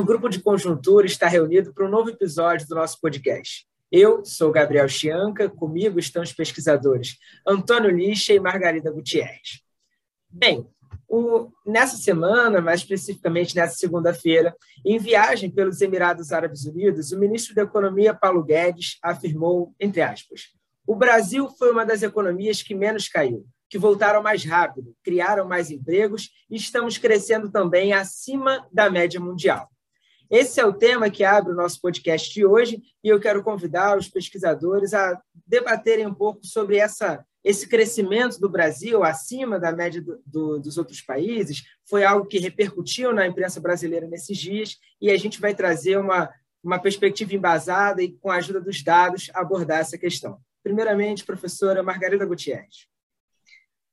o grupo de conjuntura está reunido para um novo episódio do nosso podcast. Eu sou Gabriel Chianca, comigo estão os pesquisadores Antônio Lixa e Margarida Gutierrez. Bem, o, nessa semana, mais especificamente nessa segunda-feira, em viagem pelos Emirados Árabes Unidos, o ministro da Economia, Paulo Guedes, afirmou, entre aspas, o Brasil foi uma das economias que menos caiu, que voltaram mais rápido, criaram mais empregos e estamos crescendo também acima da média mundial. Esse é o tema que abre o nosso podcast de hoje e eu quero convidar os pesquisadores a debaterem um pouco sobre essa, esse crescimento do Brasil acima da média do, do, dos outros países. Foi algo que repercutiu na imprensa brasileira nesses dias e a gente vai trazer uma, uma perspectiva embasada e, com a ajuda dos dados, abordar essa questão. Primeiramente, professora Margarida Gutierrez.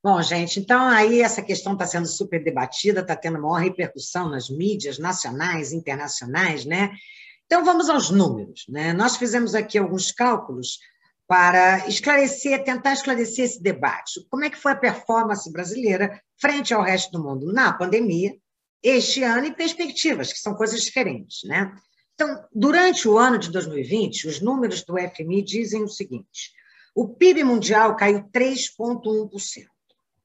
Bom, gente, então aí essa questão está sendo super debatida, está tendo maior repercussão nas mídias nacionais, internacionais, né? Então vamos aos números, né? Nós fizemos aqui alguns cálculos para esclarecer, tentar esclarecer esse debate. Como é que foi a performance brasileira frente ao resto do mundo na pandemia, este ano e perspectivas, que são coisas diferentes, né? Então, durante o ano de 2020, os números do FMI dizem o seguinte: o PIB mundial caiu 3,1%.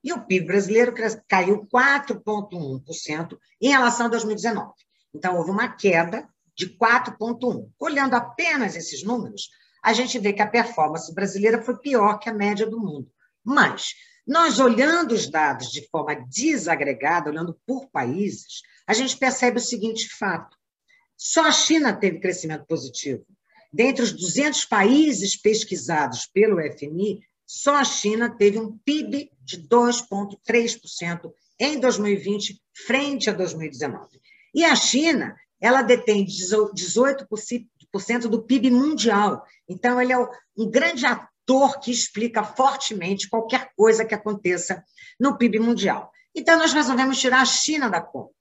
E o PIB brasileiro caiu 4,1% em relação a 2019. Então, houve uma queda de 4,1%. Olhando apenas esses números, a gente vê que a performance brasileira foi pior que a média do mundo. Mas, nós olhando os dados de forma desagregada, olhando por países, a gente percebe o seguinte fato: só a China teve crescimento positivo. Dentre os 200 países pesquisados pelo FMI, só a China teve um PIB de 2,3% em 2020, frente a 2019. E a China, ela detém 18% do PIB mundial. Então, ele é um grande ator que explica fortemente qualquer coisa que aconteça no PIB mundial. Então, nós resolvemos tirar a China da conta.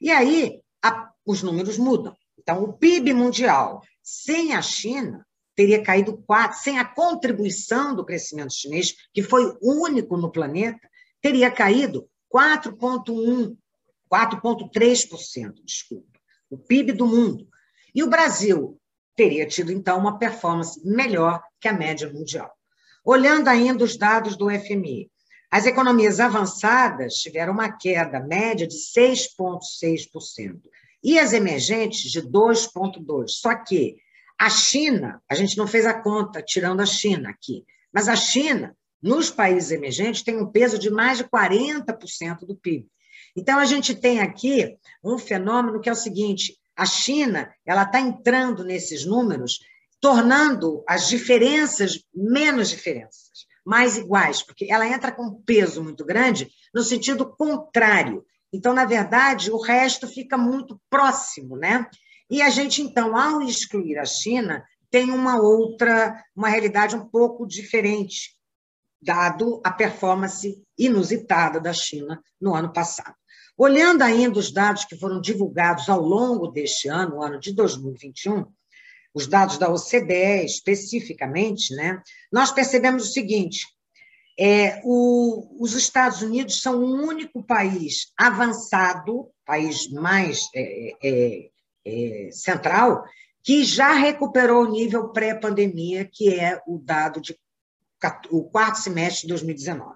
E aí, a, os números mudam. Então, o PIB mundial sem a China teria caído 4, sem a contribuição do crescimento chinês, que foi único no planeta, teria caído 4,1%, 4,3%, desculpa, o PIB do mundo. E o Brasil teria tido, então, uma performance melhor que a média mundial. Olhando ainda os dados do FMI, as economias avançadas tiveram uma queda média de 6,6%, e as emergentes de 2,2%. Só que a China, a gente não fez a conta tirando a China aqui, mas a China, nos países emergentes, tem um peso de mais de 40% do PIB. Então, a gente tem aqui um fenômeno que é o seguinte: a China ela está entrando nesses números, tornando as diferenças menos diferenças, mais iguais, porque ela entra com um peso muito grande no sentido contrário. Então, na verdade, o resto fica muito próximo, né? E a gente, então, ao excluir a China, tem uma outra, uma realidade um pouco diferente, dado a performance inusitada da China no ano passado. Olhando ainda os dados que foram divulgados ao longo deste ano, o ano de 2021, os dados da OCDE especificamente, né, nós percebemos o seguinte: é, o, os Estados Unidos são o único país avançado, país mais é, é, é, central, que já recuperou o nível pré-pandemia, que é o dado de o quarto semestre de 2019.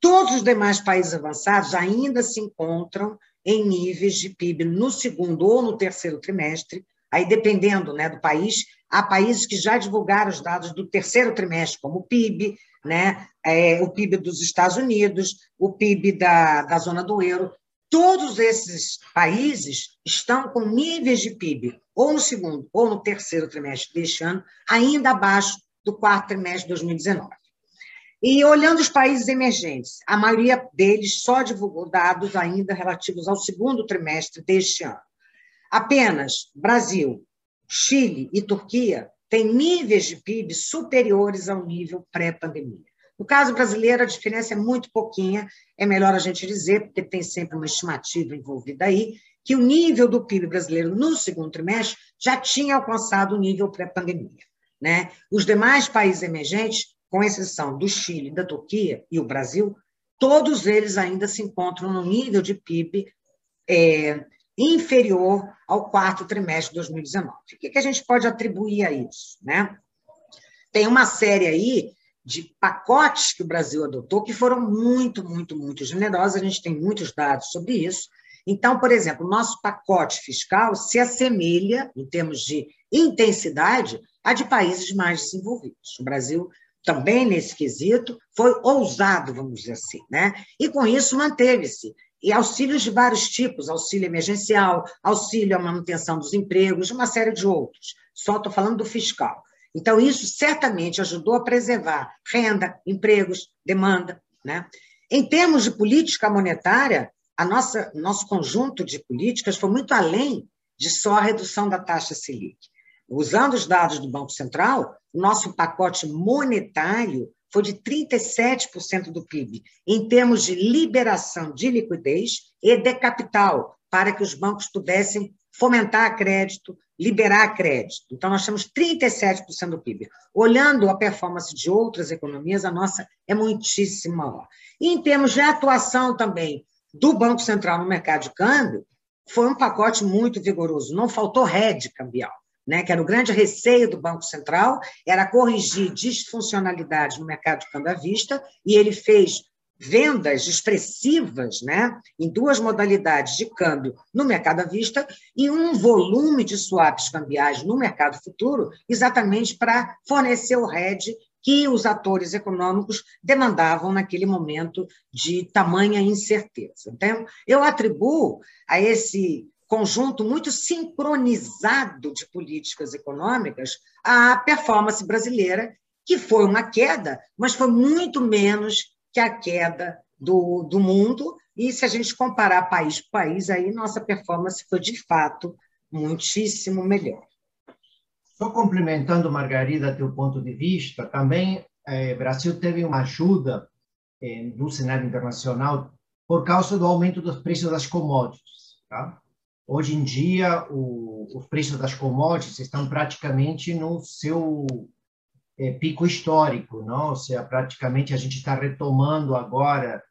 Todos os demais países avançados ainda se encontram em níveis de PIB no segundo ou no terceiro trimestre, aí dependendo né, do país, há países que já divulgaram os dados do terceiro trimestre, como o PIB, né, é, o PIB dos Estados Unidos, o PIB da, da zona do euro, Todos esses países estão com níveis de PIB, ou no segundo ou no terceiro trimestre deste ano, ainda abaixo do quarto trimestre de 2019. E olhando os países emergentes, a maioria deles só divulgou dados ainda relativos ao segundo trimestre deste ano. Apenas Brasil, Chile e Turquia têm níveis de PIB superiores ao nível pré-pandemia. No caso brasileiro, a diferença é muito pouquinha, é melhor a gente dizer, porque tem sempre uma estimativa envolvida aí, que o nível do PIB brasileiro no segundo trimestre já tinha alcançado o nível pré-pandemia. Né? Os demais países emergentes, com exceção do Chile, da Turquia e o Brasil, todos eles ainda se encontram no nível de PIB é, inferior ao quarto trimestre de 2019. O que, que a gente pode atribuir a isso? Né? Tem uma série aí de pacotes que o Brasil adotou que foram muito, muito, muito generosos. A gente tem muitos dados sobre isso. Então, por exemplo, o nosso pacote fiscal se assemelha, em termos de intensidade, a de países mais desenvolvidos. O Brasil também, nesse quesito, foi ousado, vamos dizer assim. Né? E, com isso, manteve-se e auxílios de vários tipos, auxílio emergencial, auxílio à manutenção dos empregos, uma série de outros. Só estou falando do fiscal. Então, isso certamente ajudou a preservar renda, empregos, demanda. Né? Em termos de política monetária, a nossa nosso conjunto de políticas foi muito além de só a redução da taxa Selic. Usando os dados do Banco Central, o nosso pacote monetário foi de 37% do PIB, em termos de liberação de liquidez e de capital, para que os bancos pudessem fomentar crédito, liberar crédito. Então, nós temos 37% do PIB. Olhando a performance de outras economias, a nossa é muitíssimo maior. E em termos de atuação também do Banco Central no mercado de câmbio, foi um pacote muito vigoroso. Não faltou rede cambial né, que era o grande receio do Banco Central, era corrigir disfuncionalidades no mercado de câmbio à vista, e ele fez vendas expressivas né, em duas modalidades de câmbio no mercado à vista e um volume de swaps cambiais no mercado futuro, exatamente para fornecer o hedge que os atores econômicos demandavam naquele momento de tamanha incerteza. Então, eu atribuo a esse conjunto muito sincronizado de políticas econômicas à performance brasileira, que foi uma queda, mas foi muito menos que a queda do, do mundo. E se a gente comparar país por país, aí nossa performance foi de fato muitíssimo melhor. Só complementando, Margarida, teu ponto de vista, também eh, Brasil teve uma ajuda eh, do cenário internacional por causa do aumento dos preços das commodities. Tá? Hoje em dia, o, os preços das commodities estão praticamente no seu é, pico histórico, não? ou seja, praticamente a gente está retomando agora,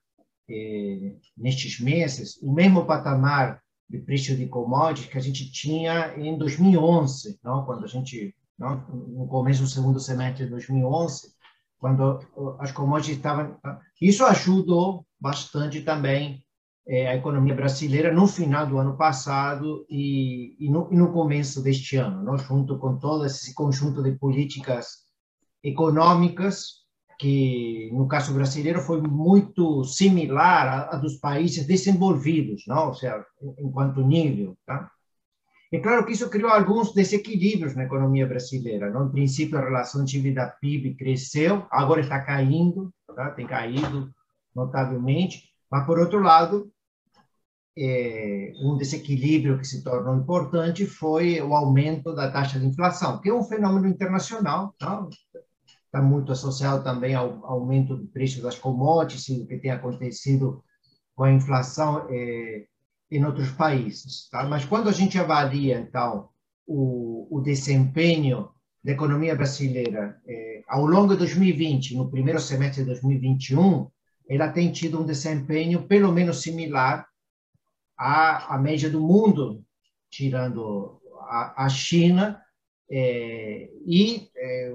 é, nestes meses, o mesmo patamar de preço de commodities que a gente tinha em 2011, não? quando a gente, não? no começo do segundo semestre de 2011, quando as commodities estavam... Isso ajudou bastante também é, a economia brasileira no final do ano passado e, e, no, e no, começo deste ano, não? junto com todo esse conjunto de políticas econômicas que, no caso brasileiro, foi muito similar a dos países desenvolvidos, não? ou seja, enquanto nível. Tá? É claro que isso criou alguns desequilíbrios na economia brasileira. No princípio, a relação dívida-PIB cresceu, agora está caindo, tá? tem caído notavelmente, mas, por outro lado, é, um desequilíbrio que se tornou importante foi o aumento da taxa de inflação, que é um fenômeno internacional, tá? Está muito associado também ao aumento do preço das commodities, o que tem acontecido com a inflação é, em outros países. Tá? Mas quando a gente avalia, então, o, o desempenho da economia brasileira é, ao longo de 2020, no primeiro semestre de 2021, ela tem tido um desempenho pelo menos similar à, à média do mundo, tirando a, a China, é, e é,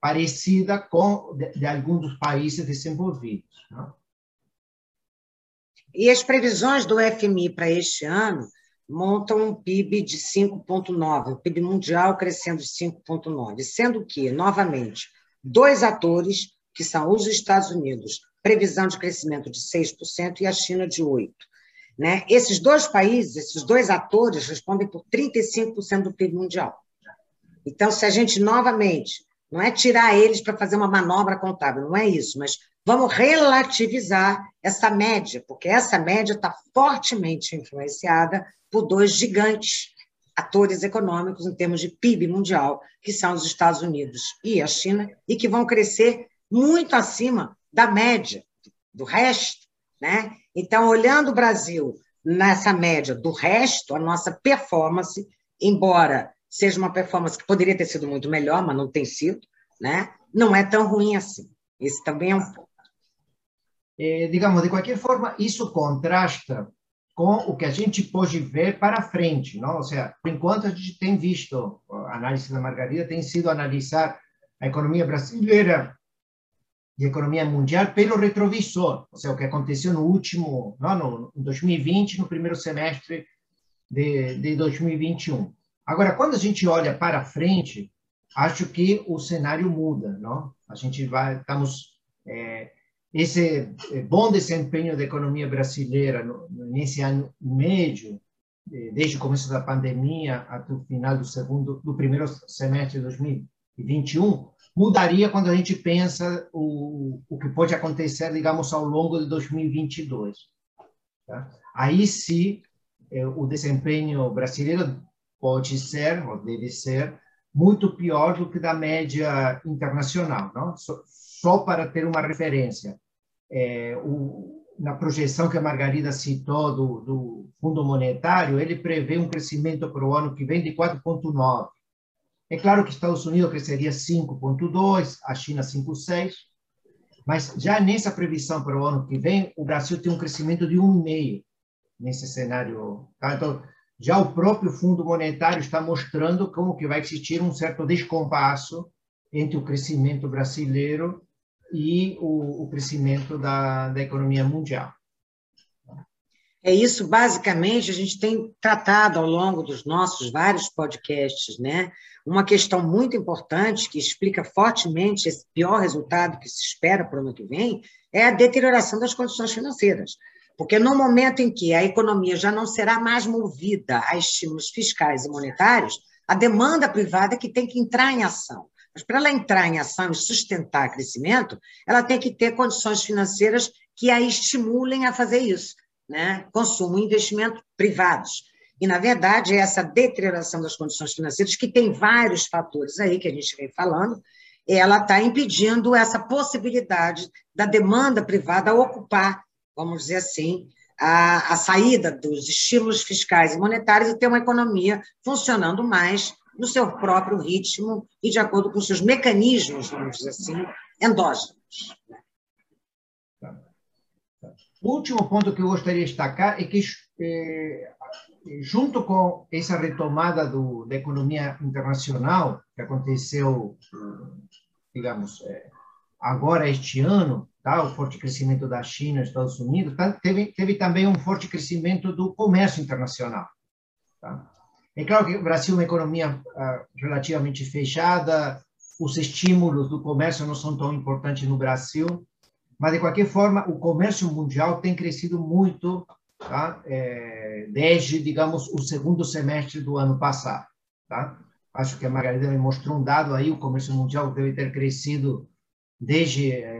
parecida com de, de, alguns países desenvolvidos. Né? E as previsões do FMI para este ano montam um PIB de 5,9, o PIB mundial crescendo de 5,9, sendo que, novamente, dois atores, que são os Estados Unidos previsão de crescimento de 6% e a China de 8%. Né? Esses dois países, esses dois atores, respondem por 35% do PIB mundial. Então, se a gente novamente, não é tirar eles para fazer uma manobra contábil, não é isso, mas vamos relativizar essa média, porque essa média está fortemente influenciada por dois gigantes atores econômicos em termos de PIB mundial, que são os Estados Unidos e a China, e que vão crescer muito acima da média do resto, né? Então, olhando o Brasil nessa média do resto, a nossa performance, embora seja uma performance que poderia ter sido muito melhor, mas não tem sido, né? Não é tão ruim assim. Esse também é um ponto. É, digamos, de qualquer forma, isso contrasta com o que a gente pode ver para frente, não? Ou seja, por enquanto a gente tem visto, a análise da Margarida tem sido analisar a economia brasileira e a economia mundial pelo retrovisor, ou seja, o que aconteceu no último, não, no 2020, no primeiro semestre de, de 2021. Agora, quando a gente olha para frente, acho que o cenário muda, não? A gente vai, estamos é, esse é, bom desempenho da economia brasileira nesse ano médio, é, desde o começo da pandemia até o final do segundo, do primeiro semestre de 2021, mudaria quando a gente pensa o, o que pode acontecer, digamos, ao longo de 2022. Tá? Aí sim, é, o desempenho brasileiro pode ser, ou deve ser, muito pior do que da média internacional, não? Só, só para ter uma referência. É, o, na projeção que a Margarida citou do, do Fundo Monetário, ele prevê um crescimento para o ano que vem de 4,9. É claro que Estados Unidos cresceria 5,2, a China 5,6, mas já nessa previsão para o ano que vem, o Brasil tem um crescimento de 1,5 nesse cenário. Tá? Então, já o próprio Fundo Monetário está mostrando como que vai existir um certo descompasso entre o crescimento brasileiro e o, o crescimento da, da economia mundial. É isso, basicamente, a gente tem tratado ao longo dos nossos vários podcasts, né? Uma questão muito importante que explica fortemente esse pior resultado que se espera para o ano que vem é a deterioração das condições financeiras. Porque no momento em que a economia já não será mais movida a estímulos fiscais e monetários, a demanda privada é que tem que entrar em ação. Mas para ela entrar em ação e sustentar crescimento, ela tem que ter condições financeiras que a estimulem a fazer isso, né? Consumo e investimento privados. E, na verdade, é essa deterioração das condições financeiras, que tem vários fatores aí que a gente vem falando, ela está impedindo essa possibilidade da demanda privada ocupar vamos dizer assim, a, a saída dos estímulos fiscais e monetários e ter uma economia funcionando mais no seu próprio ritmo e de acordo com seus mecanismos, vamos dizer assim, endógenos. O último ponto que eu gostaria de destacar é que, eh, junto com essa retomada do, da economia internacional, que aconteceu, digamos, eh, agora este ano, tá? o forte crescimento da China, Estados Unidos, tá? teve, teve também um forte crescimento do comércio internacional. Tá? É claro que o Brasil é uma economia uh, relativamente fechada, os estímulos do comércio não são tão importantes no Brasil, mas, de qualquer forma, o comércio mundial tem crescido muito tá? É, desde, digamos, o segundo semestre do ano passado. Tá? Acho que a Margarida me mostrou um dado aí, o comércio mundial deve ter crescido desde é,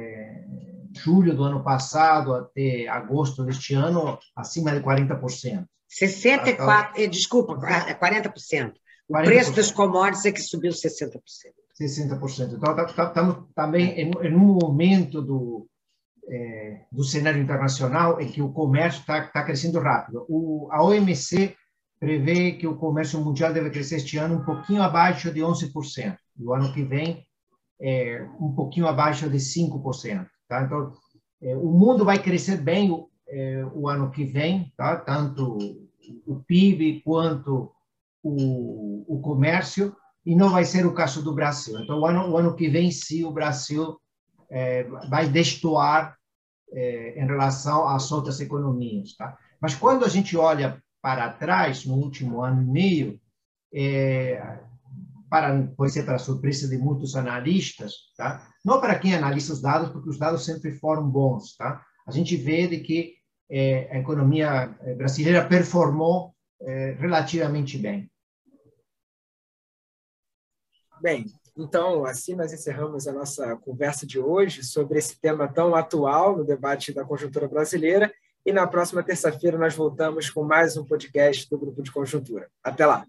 julho do ano passado até agosto deste ano, acima de 40%. 64%, então, desculpa, 40%. 40%. O 40%. preço dos commodities é que subiu 60%. 60%. Então, estamos tá, tá, também em, em, um momento do, é, do cenário internacional em que o comércio está tá crescendo rápido. O, a OMC prevê que o comércio mundial deve crescer este ano um pouquinho abaixo de 11%. E o ano que vem, é, um pouquinho abaixo de 5%. Tá? Então, é, o mundo vai crescer bem o, é, o ano que vem, tá? tanto o PIB quanto o, o comércio, e não vai ser o caso do Brasil. Então, o ano, o ano que vem, sim, o Brasil é, vai destoar é, em relação às outras economias. Tá? Mas quando a gente olha para trás, no último ano e meio, é, para, pode ser para surpresa de muitos analistas, tá? não para quem analisa os dados, porque os dados sempre foram bons. Tá? A gente vê de que é, a economia eh, brasileira performou é, relativamente bem. Bem, então, assim nós encerramos a nossa conversa de hoje sobre esse tema tão atual no debate da conjuntura brasileira. E na próxima terça-feira nós voltamos com mais um podcast do Grupo de Conjuntura. Até lá!